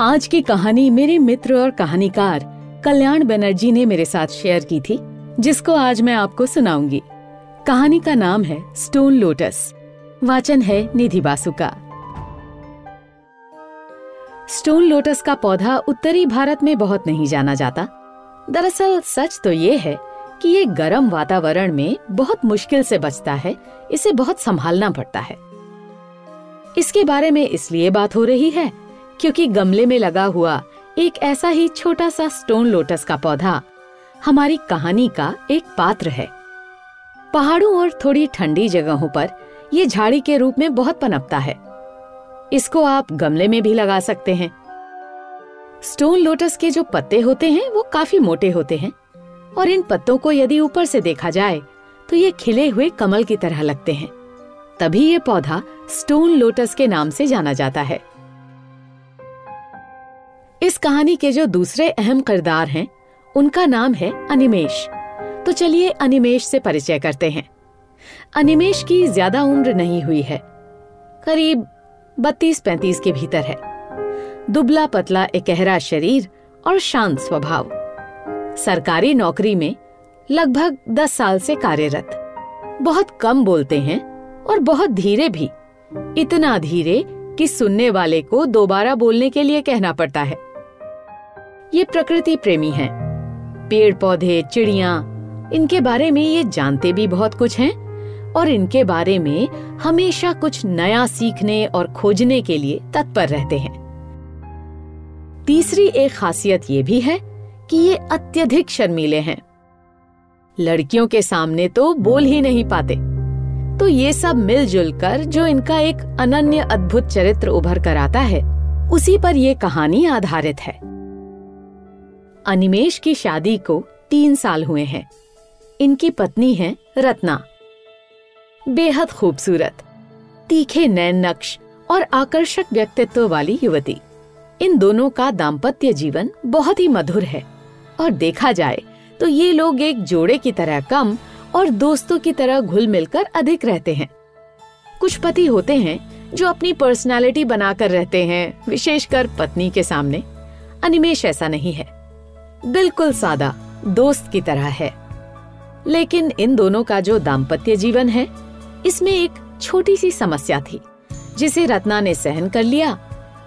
आज की कहानी मेरे मित्र और कहानीकार कल्याण बनर्जी ने मेरे साथ शेयर की थी, जिसको आज मैं आपको सुनाऊँगी। कहानी का नाम है स्टोन लोटस। वाचन है निधि बासु का स्टोन लोटस का पौधा उत्तरी भारत में बहुत नहीं जाना जाता। दरअसल सच तो ये है कि ये गर्म वातावरण में बहुत मुश्किल से बचता है, इसे बहुत संभालना पड़ता है। इसके बारे में इसलिए बात हो रही है क्योंकि गमले में लगा हुआ एक ऐसा ही छोटा सा स्टोन लोटस का पौधा हमारी कहानी का एक पात्र है। पहाड़ों और थोड़ी ठंडी जगहों पर यह झाड़ी के रूप में बहुत पनपता है। इसको आप गमले में भी लगा सकते हैं। स्टोन लोटस के जो पत्ते होते हैं, वो काफ़ी मोटे होते हैं। और इन पत्तों को यदि ऊपर से देखा जाए तो ये खिले हुए कमल की तरह लगते हैं। तभी ये पौधा स्टोन लोटस के नाम से जाना जाता है। इस कहानी के जो दूसरे अहम किरदार हैं, उनका नाम है अनिमेश। तो चलिए अनिमेश से परिचय करते हैं। अनिमेश की ज़्यादा उम्र नहीं हुई है। करीब बत्तीस पैंतीस के भीतर है। दुबला पतला एकहरा शरीर और शांत स्वभाव। सरकारी नौकरी में लगभग दस साल से कार्यरत। बहुत कम बोलते हैं और बहुत धीरे भी। इतना धीरे कि सुनने वाले को दोबारा बोलने के लिए कहना पड़ता है। ये प्रकृति प्रेमी हैं। पेड़ पौधे, चिड़िया, इनके बारे में ये जानते भी बहुत कुछ हैं और इनके बारे में हमेशा कुछ नया सीखने और खोजने के लिए तत्पर रहते हैं। तीसरी एक खासियत ये भी है कि ये अत्यधिक शर्मीले हैं। लड़कियों के सामने तो बोल ही नहीं पाते। तो ये सब मिलजुल कर जो इनका एक अनन्य अद्भुत चरित्र उभर कर आता है, उसी पर ये कहानी आधारित है। अनिमेश की शादी को तीन साल हुए हैं। इनकी पत्नी है रत्ना। बेहद खूबसूरत, तीखे नैन नक्श और आकर्षक व्यक्तित्व वाली युवती। इन दोनों का दाम्पत्य जीवन बहुत ही मधुर है। और देखा जाए तो ये लोग एक जोड़े की तरह कम और दोस्तों की तरह घुल मिलकर अधिक रहते हैं। कुछ पति होते हैं जो अपनी पर्सनालिटी बनाकर रहते हैं, विशेषकर पत्नी के सामने। अनिमेश ऐसा नहीं है। बिल्कुल सादा, दोस्त की तरह है। लेकिन इन दोनों का जो दाम्पत्य जीवन है, इसमें एक छोटी सी समस्या थी, जिसे रत्ना ने सहन कर लिया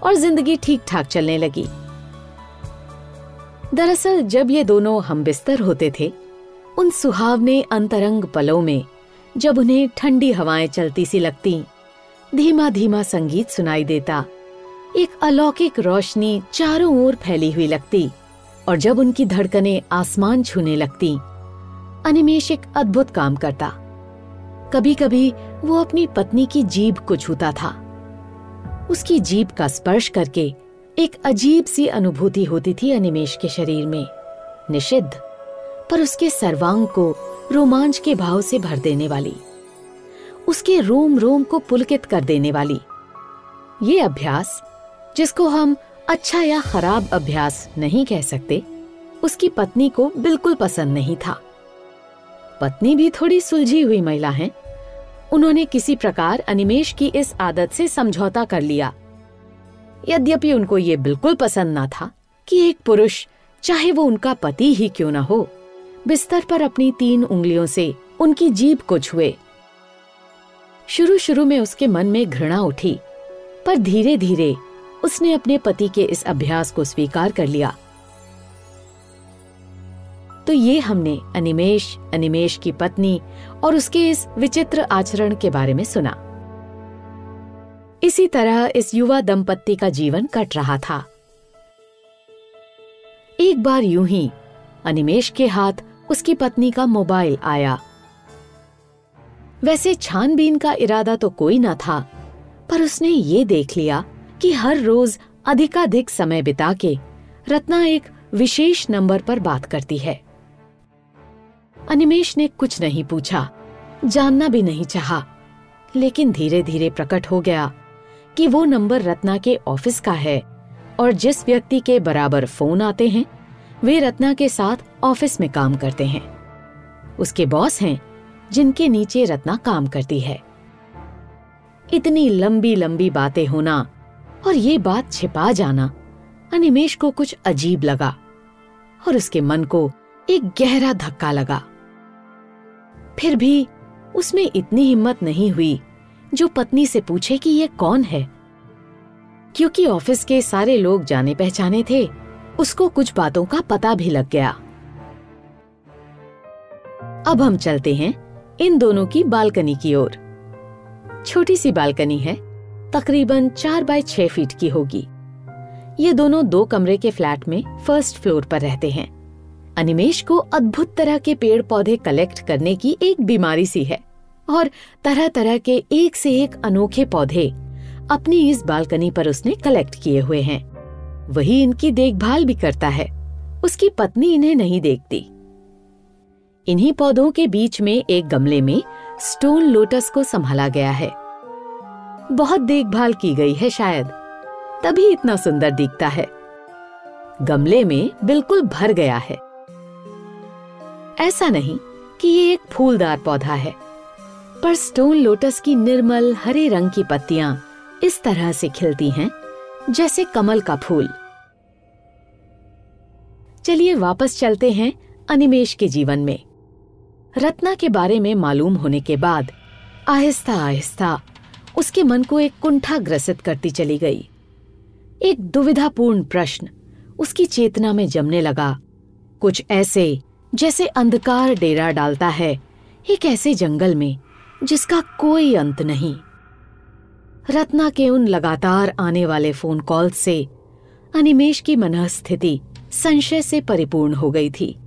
और ज़िंदगी ठीक ठाक चलने लगी। दरअसल जब ये दोनों हम बिस्तर होते थे, उन सुहावने अंतरंग पलों में, जब उन्हें ठंडी हवाएँ चलती सी लगती धीमा धीमा संगीत सुनाई देता, एक अलौकिक रोशनी चारों ओर फैली हुई लगती। और जब उनकी धड़कनें आसमान छूने लगती, अनिमेश एक अद्भुत काम करता। कभी कभी वो अपनी पत्नी की जीभ को छूता था। उसकी जीभ का स्पर्श करके एक अजीब सी अनुभूति होती थी अनिमेश के शरीर में, निषिद्ध, पर उसके सर्वांग को रोमांच के भाव से भर देने वाली, उसके रोम रोम को पुलकित कर देने वाली। ये अभ्यास, जिसको हम अच्छा या खराब अभ्यास नहीं कह सकते, उसकी पत्नी को बिल्कुल पसंद नहीं था। पत्नी भी थोड़ी सुलझी हुई महिला है। उन्होंने किसी प्रकार अनिमेश की इस आदत से समझौता कर लिया। यद्यपि उनको ये बिल्कुल पसंद ना था कि एक पुरुष, चाहे वो उनका पति ही क्यों ना हो, बिस्तर पर अपनी तीन उंगलियों से उनकी जीभ को छुए शुरू शुरू में उसके मन में घृणा उठी, पर धीरे धीरे उसने अपने पति के इस अभ्यास को स्वीकार कर लिया। तो ये हमने अनिमेश अनिमेश की पत्नी और उसके इस विचित्र आचरण के बारे में सुना। इसी तरह इस युवा दंपत्ति का जीवन कट रहा था। एक बार यूँ ही अनिमेश के हाथ उसकी पत्नी का मोबाइल आया। वैसे छानबीन का इरादा तो कोई ना था, पर उसने ये देख लिया कि हर रोज अधिकाधिक समय बिता के रत्ना एक विशेष नंबर पर बात करती है। अनिमेश ने कुछ नहीं पूछा जानना भी नहीं चाहा, लेकिन धीरे धीरे प्रकट हो गया कि वो नंबर रत्ना के ऑफ़िस का है और जिस व्यक्ति के बराबर फ़ोन आते हैं वे रत्ना के साथ ऑफ़िस में काम करते हैं। उसके बॉस हैं जिनके नीचे रत्ना काम करती है। इतनी लंबी लंबी बातें होना और ये बात छिपा जाना। अनिमेश को कुछ अजीब लगा और उसके मन को एक गहरा धक्का लगा। फिर भी उसमें इतनी हिम्मत नहीं हुई जो पत्नी से पूछे कि यह कौन है। क्योंकि ऑफ़िस के सारे लोग जाने पहचाने थे, उसको कुछ बातों का पता भी लग गया। अब हम चलते हैं इन दोनों की बालकनी की ओर। छोटी सी बालकनी है तकरीबन चार बाय छह फीट की होगी। ये दोनों दो कमरे के फ्लैट में फ़र्स्ट फ्लोर पर रहते हैं। अनिमेश को अद्भुत तरह के पेड़ पौधे कलेक्ट करने की एक बीमारी सी है और तरह तरह के एक से एक अनोखे पौधे अपनी इस बालकनी पर उसने कलेक्ट किए हुए हैं। वही इनकी देखभाल भी करता है। उसकी पत्नी इन्हें नहीं देखती। इन्हीं पौधों के बीच में एक गमले में स्टोन लोटस को संभाला गया है। बहुत देखभाल की गई है शायद। तभी इतना सुंदर दिखता है। गमले में बिल्कुल भर गया है। ऐसा नहीं कि ये एक फूलदार पौधा है, पर स्टोन लोटस की निर्मल हरे रंग की पत्तियाँ इस तरह से खिलती हैं, जैसे कमल का फूल। चलिए वापस चलते हैं अनिमेश के जीवन में। रत्ना के बारे में मालूम होने के बाद आहिस्ता आहिस्ता उसके मन को एक कुंठा ग्रसित करती चली गई। एक दुविधापूर्ण प्रश्न उसकी चेतना में जमने लगा। कुछ ऐसे, जैसे अंधकार डेरा डालता है, एक ऐसे जंगल में, जिसका कोई अंत नहीं। रत्ना के उन लगातार आने वाले फ़ोन कॉल से अनिमेश की मनस्थिति संशय से परिपूर्ण हो गई थी।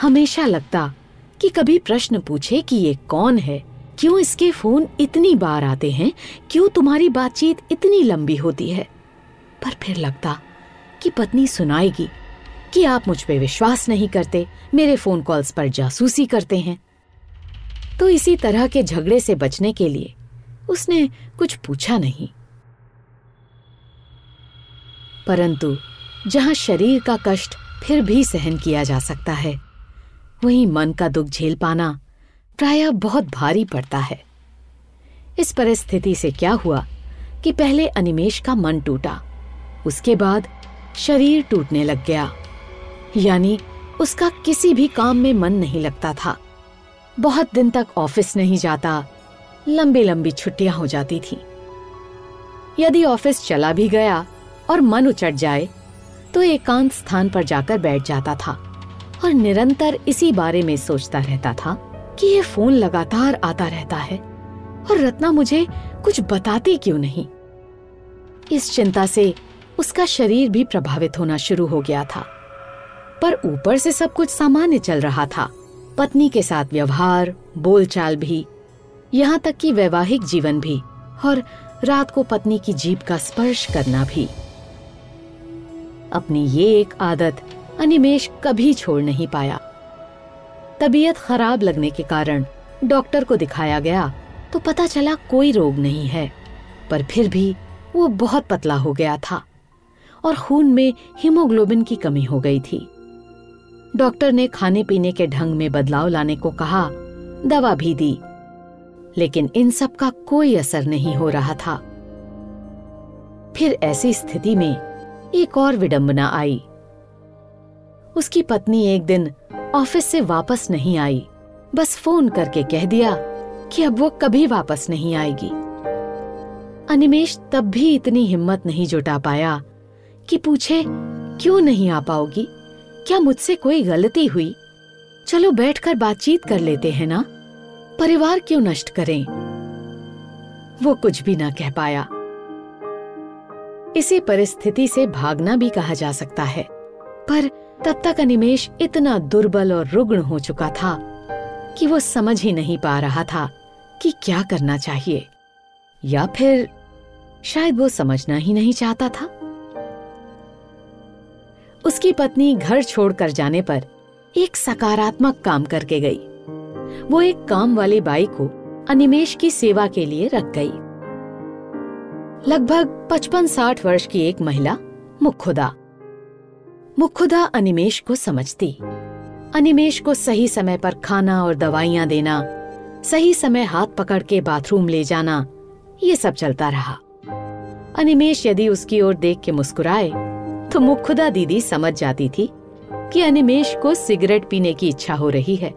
हमेशा लगता कि कभी प्रश्न पूछे कि ये कौन है? क्यों इसके फ़ोन इतनी बार आते हैं? क्यों तुम्हारी बातचीत इतनी लंबी होती है? पर फिर लगता कि पत्नी सुनाएगी कि आप मुझ पे विश्वास नहीं करते, मेरे फ़ोन कॉल्स पर जासूसी करते हैं। तो इसी तरह के झगड़े से बचने के लिए उसने कुछ पूछा नहीं। परंतु जहाँ शरीर का कष्ट फिर भी सहन किया जा सकता है, वहीं मन का दुख झेल पाना प्रायः बहुत भारी पड़ता है। इस परिस्थिति से क्या हुआ कि पहले अनिमेश का मन टूटा, उसके बाद शरीर टूटने लग गया। यानी उसका किसी भी काम में मन नहीं लगता था। बहुत दिन तक ऑफ़िस नहीं जाता लंबी लंबी छुट्टियाँ हो जाती थी। यदि ऑफ़िस चला भी गया और मन उचट जाए तो एकांत स्थान पर जाकर बैठ जाता था और निरंतर इसी बारे में सोचता रहता था। कि ये फ़ोन लगातार आता रहता है और रत्ना मुझे कुछ बताती क्यों नहीं? इस चिंता से उसका शरीर भी प्रभावित होना शुरू हो गया था। पर ऊपर से सब कुछ सामान्य चल रहा था। पत्नी के साथ व्यवहार, बोलचाल भी, यहाँ तक कि वैवाहिक जीवन भी और रात को पत्नी की जीप का स्पर्श करना भी। अपनी ये एक आदत अनिमेश कभी छोड़ नहीं पाया। तबीयत खराब लगने के कारण डॉक्टर को दिखाया गया तो पता चला कोई रोग नहीं है, पर फिर भी वो बहुत पतला हो गया था और खून में हीमोग्लोबिन की कमी हो गई थी। डॉक्टर ने खाने पीने के ढंग में बदलाव लाने को कहा, दवा भी दी, लेकिन इन सब का कोई असर नहीं हो रहा था। फिर ऐसी स्थिति में एक और विडंबना आई। उसकी पत्नी एक दिन ऑफ़िस से वापस नहीं आई। बस फ़ोन करके कह दिया कि अब वो कभी वापस नहीं आएगी। अनिमेश तब भी इतनी हिम्मत नहीं जुटा पाया कि पूछे, क्यों नहीं आ पाओगी? क्या मुझसे कोई गलती हुई? चलो बैठकर बातचीत कर लेते हैं ना। परिवार क्यों नष्ट करें? वो कुछ भी ना कह पाया। इसी परिस्थिति से भागना भी कहा जा सकता है। पर तब तक अनिमेश इतना दुर्बल और रुग्ण हो चुका था कि वो समझ ही नहीं पा रहा था कि क्या करना चाहिए। या फिर शायद वो समझना ही नहीं चाहता था। उसकी पत्नी घर छोड़कर जाने पर एक सकारात्मक काम करके गई। वो एक काम वाली बाई को अनिमेश की सेवा के लिए रख गई। लगभग पचपन साठ वर्ष की एक महिला मुखुदा मुखुदा अनिमेश को समझती। अनिमेश को सही समय पर खाना और दवाइयाँ देना, सही समय हाथ पकड़ के बाथरूम ले जाना, ये सब चलता रहा। अनिमेश यदि उसकी ओर देख के मुस्कुराए तो मुखुदा दीदी समझ जाती थी कि अनिमेश को सिगरेट पीने की इच्छा हो रही है।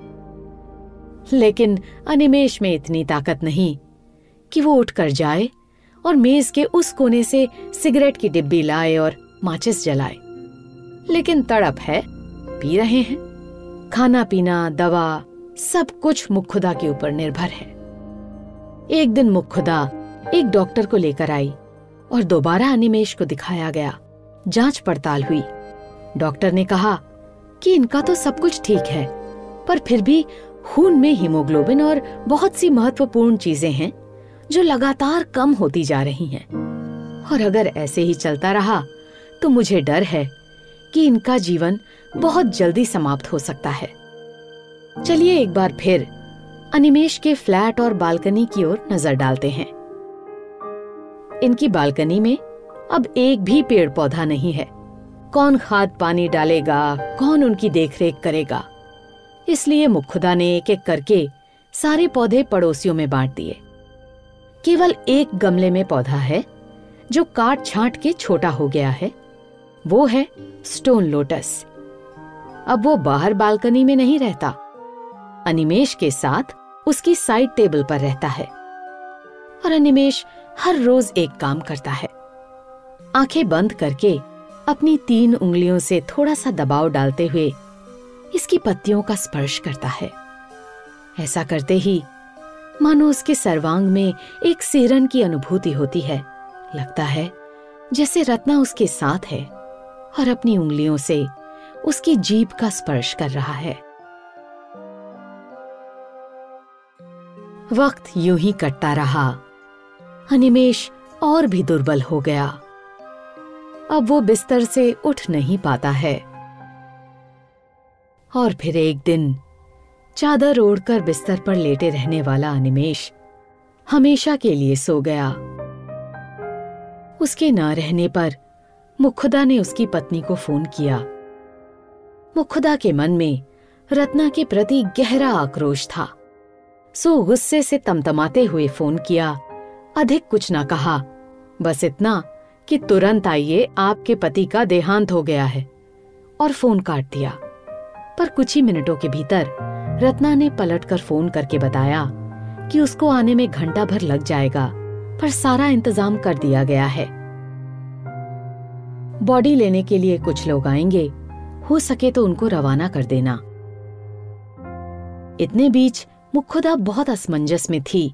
लेकिन अनिमेश में इतनी ताकत नहीं कि वो उठकर जाए और मेज के उस कोने से सिगरेट की डिब्बी लाए और माचिस जलाए। लेकिन तड़प है। पी रहे हैं। खाना पीना, दवा, सब कुछ मुखुदा के ऊपर निर्भर है। एक दिन मुखुदा एक डॉक्टर को लेकर आई और दोबारा अनिमेश को दिखाया गया। जाँच पड़ताल हुई। डॉक्टर ने कहा कि इनका तो सब कुछ ठीक है, पर फिर भी खून में हीमोग्लोबिन और बहुत सी महत्वपूर्ण चीज़ें हैं जो लगातार कम होती जा रही हैं। और अगर ऐसे ही चलता रहा तो मुझे डर है कि इनका जीवन बहुत जल्दी समाप्त हो सकता है। चलिए एक बार फिर अनिमेश के फ्लैट और बालकनी की ओर नज़र डालते हैं। इनकी बालकनी में अब एक भी पेड़ पौधा नहीं है। कौन खाद पानी डालेगा, कौन उनकी देखरेख करेगा। इसलिए मुखुदा ने एक एक करके सारे पौधे पड़ोसियों में बांट दिए। केवल एक गमले में पौधा है, जो काट छांट के छोटा हो गया है। वो है स्टोन लोटस। अब वो बाहर बालकनी में नहीं रहता। अनिमेश के साथ उसकी साइड टेबल पर रहता है। और अनिमेश हर रोज एक काम करता है। आँखें बंद करके अपनी तीन उंगलियों से थोड़ा सा दबाव डालते हुए इसकी पत्तियों का स्पर्श करता है। ऐसा करते ही मानो उसके सर्वांग में एक सेरन की अनुभूति होती है। लगता है जैसे रत्ना उसके साथ है। और अपनी उंगलियों से उसकी जीभ का स्पर्श कर रहा है। वक्त यूँ ही कटता रहा। अनिमेश और भी दुर्बल हो गया। अब वो बिस्तर से उठ नहीं पाता है। और फिर एक दिन चादर ओढ़कर बिस्तर पर लेटे रहने वाला अनिमेश हमेशा के लिए सो गया। उसके न रहने पर मुखुदा ने उसकी पत्नी को फ़ोन किया। मुखुदा के मन में रत्ना के प्रति गहरा आक्रोश था। सो गुस्से से तमतमाते हुए फ़ोन किया। अधिक कुछ ना कहा। बस इतना कि तुरंत आइए, आपके पति का देहांत हो गया है। और फ़ोन काट दिया। पर कुछ ही मिनटों के भीतर रत्ना ने पलटकर फ़ोन करके बताया कि उसको आने में घंटा भर लग जाएगा, पर सारा इंतज़ाम कर दिया गया है। बॉडी लेने के लिए कुछ लोग आएँगे। हो सके तो उनको रवाना कर देना। इतने बीच मुखुदा बहुत असमंजस में थी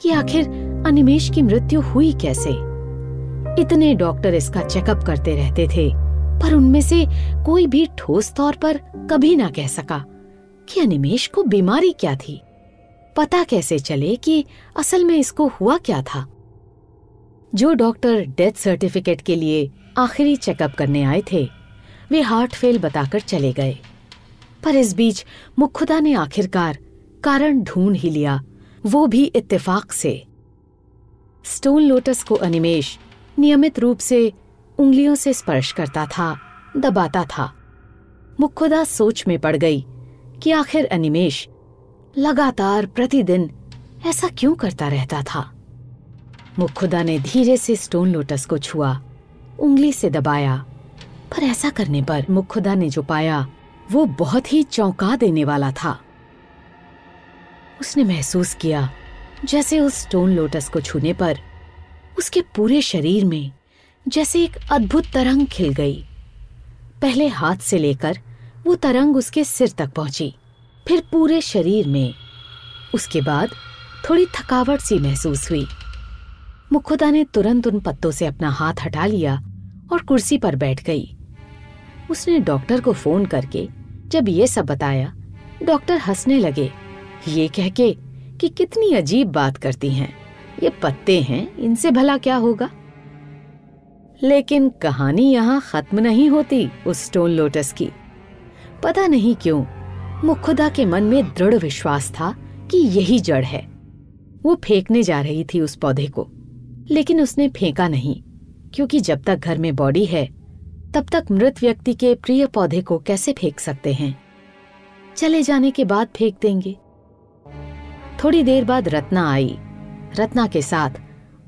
कि आखिर अनिमेश की मृत्यु हुई कैसे? इतने डॉक्टर इसका चेकअप करते रहते थे, पर उनमें से कोई भी ठोस तौर पर कभी ना कह सका कि अनिमेश को बीमारी क्या थी। पता कैसे चले कि असल में इसको हुआ क्या था? जो डॉक्टर डेथ सर्टिफिकेट के लिए आखिरी चेकअप करने आए थे। वे हार्ट फेल बताकर चले गए। पर इस बीच मुखुदा ने आखिरकार कारण ढूंढ ही लिया, वो भी इत्तेफाक से। स्टोन लोटस को अनिमेश नियमित रूप से उंगलियों से स्पर्श करता था, दबाता था। मुखुदा सोच में पड़ गई कि आखिर अनिमेश लगातार प्रतिदिन ऐसा क्यों करता रहता था। मुखुदा ने धीरे से स्टोन लोटस को छुआ। उंगली से दबाया। पर ऐसा करने पर मुखुदा ने जो पाया, वो बहुत ही चौंका देने वाला था। उसने महसूस किया, जैसे उस स्टोन लोटस को छूने पर उसके पूरे शरीर में जैसे एक अद्भुत तरंग खिल गई। पहले हाथ से लेकर वो तरंग उसके सिर तक पहुँची, फिर पूरे शरीर में। उसके बाद थोड़ी थकावट सी महसूस हुई। मुखुदा ने तुरंत उन पत्तों से अपना हाथ हटा लिया और कुर्सी पर बैठ गई। उसने डॉक्टर को फ़ोन करके जब ये सब बताया, डॉक्टर हंसने लगे। ये कह के कि कितनी अजीब बात करती हैं। ये पत्ते हैं, इनसे भला क्या होगा? लेकिन कहानी यहाँ खत्म नहीं होती उस स्टोन लोटस की। पता नहीं क्यों, मुखुदा के मन में दृढ़ विश्वास था कि यही जड़ है। वो फेंकने जा रही थी उस पौधे को। लेकिन उसने फेंका नहीं, क्योंकि जब तक घर में बॉडी है, तब तक मृत व्यक्ति के प्रिय पौधे को कैसे फेंक सकते हैं? चले जाने के बाद फेंक देंगे। थोड़ी देर बाद रत्ना आई। रत्ना के साथ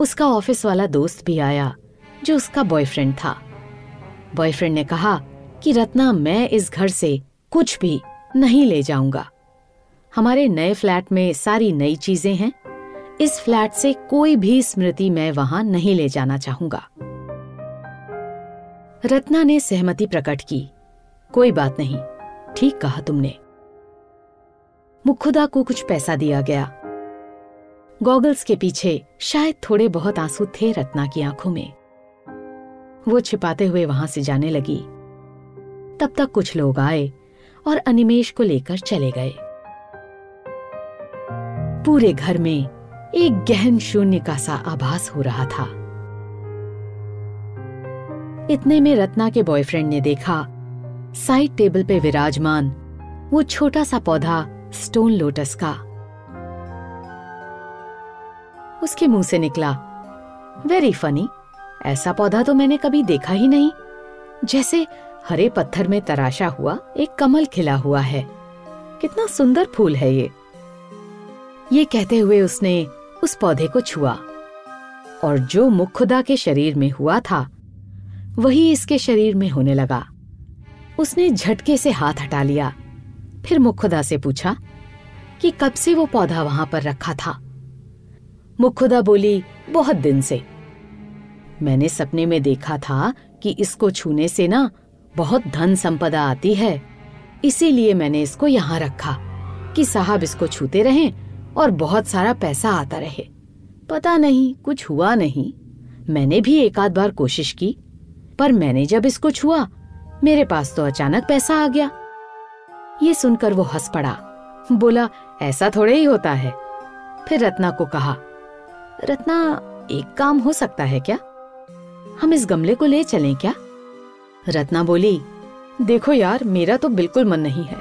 उसका ऑफ़िस वाला दोस्त भी आया, जो उसका बॉयफ्रेंड था। बॉयफ्रेंड ने कहा कि, रत्ना, मैं इस घर से कुछ भी नहीं ले जाऊँगा। हमारे नए फ्लैट में सारी नई चीज़ें हैं इस फ्लैट से कोई भी स्मृति मैं वहाँ नहीं ले जाना चाहूँगा। रत्ना ने सहमति प्रकट की। कोई बात नहीं, ठीक कहा तुमने। मुखुदा को कुछ पैसा दिया गया। गॉगल्स के पीछे शायद थोड़े बहुत आँसू थे रत्ना की आँखों में। वो छिपाते हुए वहाँ से जाने लगी। तब तक कुछ लोग आए और अनिमेश को लेकर चले गए। पूरे घर में एक गहन शून्य का सा आभास हो रहा था। इतने में रत्ना के बॉयफ्रेंड ने देखा साइड टेबल पे विराजमान, वो छोटा सा पौधा स्टोन लोटस का। उसके मुँह से निकला वेरी फनी ऐसा पौधा तो मैंने कभी देखा ही नहीं। जैसे हरे पत्थर में तराशा हुआ, एक कमल खिला हुआ है। कितना सुंदर फूल है ये। ये कहते हुए उसने उस पौधे को छुआ। और जो मुखुदा के शरीर में हुआ था, वही इसके शरीर में होने लगा। उसने झटके से हाथ हटा लिया। फिर मुख खुदा से पूछा कि कब से वो पौधा वहाँ पर रखा था। मुख खुदा बोली, बहुत दिन से। मैंने सपने में देखा था कि इसको छूने से ना बहुत धन संपदा आती है। इसीलिए मैंने इसको यहाँ रखा कि साहब इसको छूते रहें और बहुत सारा पैसा आता रहे। पता नहीं, कुछ हुआ नहीं। मैंने भी एक आध बार कोशिश की, पर मैंने जब इसको छुआ, मेरे पास तो अचानक पैसा आ गया। ये सुनकर वो हंस पड़ा। बोला, ऐसा थोड़े ही होता है। फिर रत्ना को कहा, रत्ना, एक काम हो सकता है क्या? हम इस गमले को ले चलें क्या? रत्ना बोली, देखो यार, मेरा तो बिल्कुल मन नहीं है,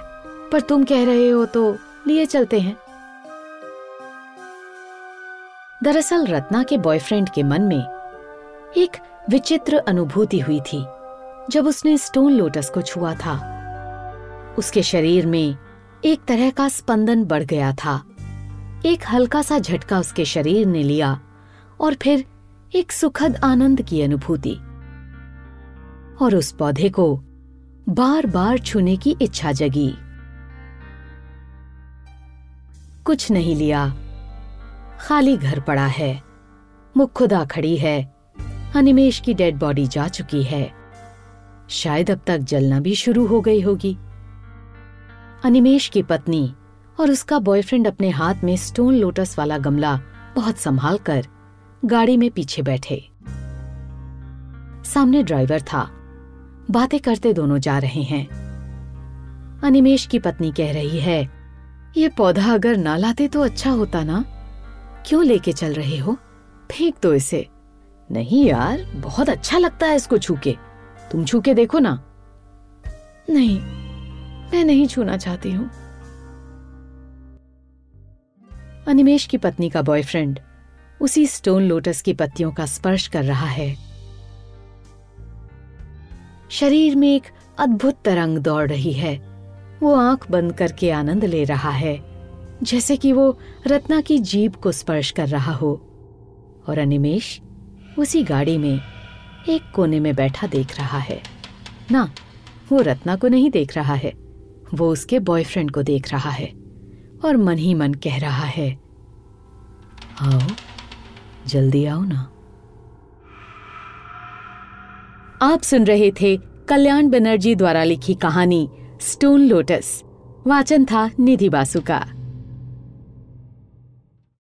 पर तुम कह रहे हो तो लिए चलते हैं। दरअसल रत्ना के बॉयफ्रेंड के मन में एक विचित्र अनुभूति हुई थी, जब उसने स्टोन लोटस को छुआ था। उसके शरीर में एक तरह का स्पंदन बढ़ गया था। एक हल्का सा झटका उसके शरीर ने लिया और फिर एक सुखद आनंद की अनुभूति। और उस पौधे को बार बार छूने की इच्छा जगी। कुछ नहीं लिया। खाली घर पड़ा है। मुखुदा खड़ी है। अनिमेश की डेड बॉडी जा चुकी है। शायद अब तक जलना भी शुरू हो गई होगी। अनिमेश की पत्नी और उसका बॉयफ्रेंड अपने हाथ में स्टोन लोटस वाला गमला बहुत संभाल कर गाड़ी में पीछे बैठे। सामने ड्राइवर था। बातें करते दोनों जा रहे हैं। अनिमेश की पत्नी कह रही है, ये पौधा अगर ना लाते तो अच्छा होता ना? क्यों लेके चल रहे हो? फेंक दो इसे। नहीं यार, बहुत अच्छा लगता है इसको छूके। तुम छूके देखो ना। नहीं, मैं नहीं छूना चाहती हूँ। अनिमेश की पत्नी का बॉयफ्रेंड उसी स्टोन लोटस की पत्तियों का स्पर्श कर रहा है। शरीर में एक अद्भुत तरंग दौड़ रही है। वो आँख बंद करके आनंद ले रहा है। जैसे कि वो रत्ना की जीभ को स्पर्श कर रहा हो। और अनिमेश उसी गाड़ी में एक कोने में बैठा देख रहा है। ना, वो रत्ना को नहीं देख रहा है। वो उसके बॉयफ्रेंड को देख रहा है। और मन ही मन कह रहा है, आओ, जल्दी आओ ना। आप सुन रहे थे कल्याण बनर्जी द्वारा लिखी कहानी स्टोन लोटस वाचन था निधि बासु का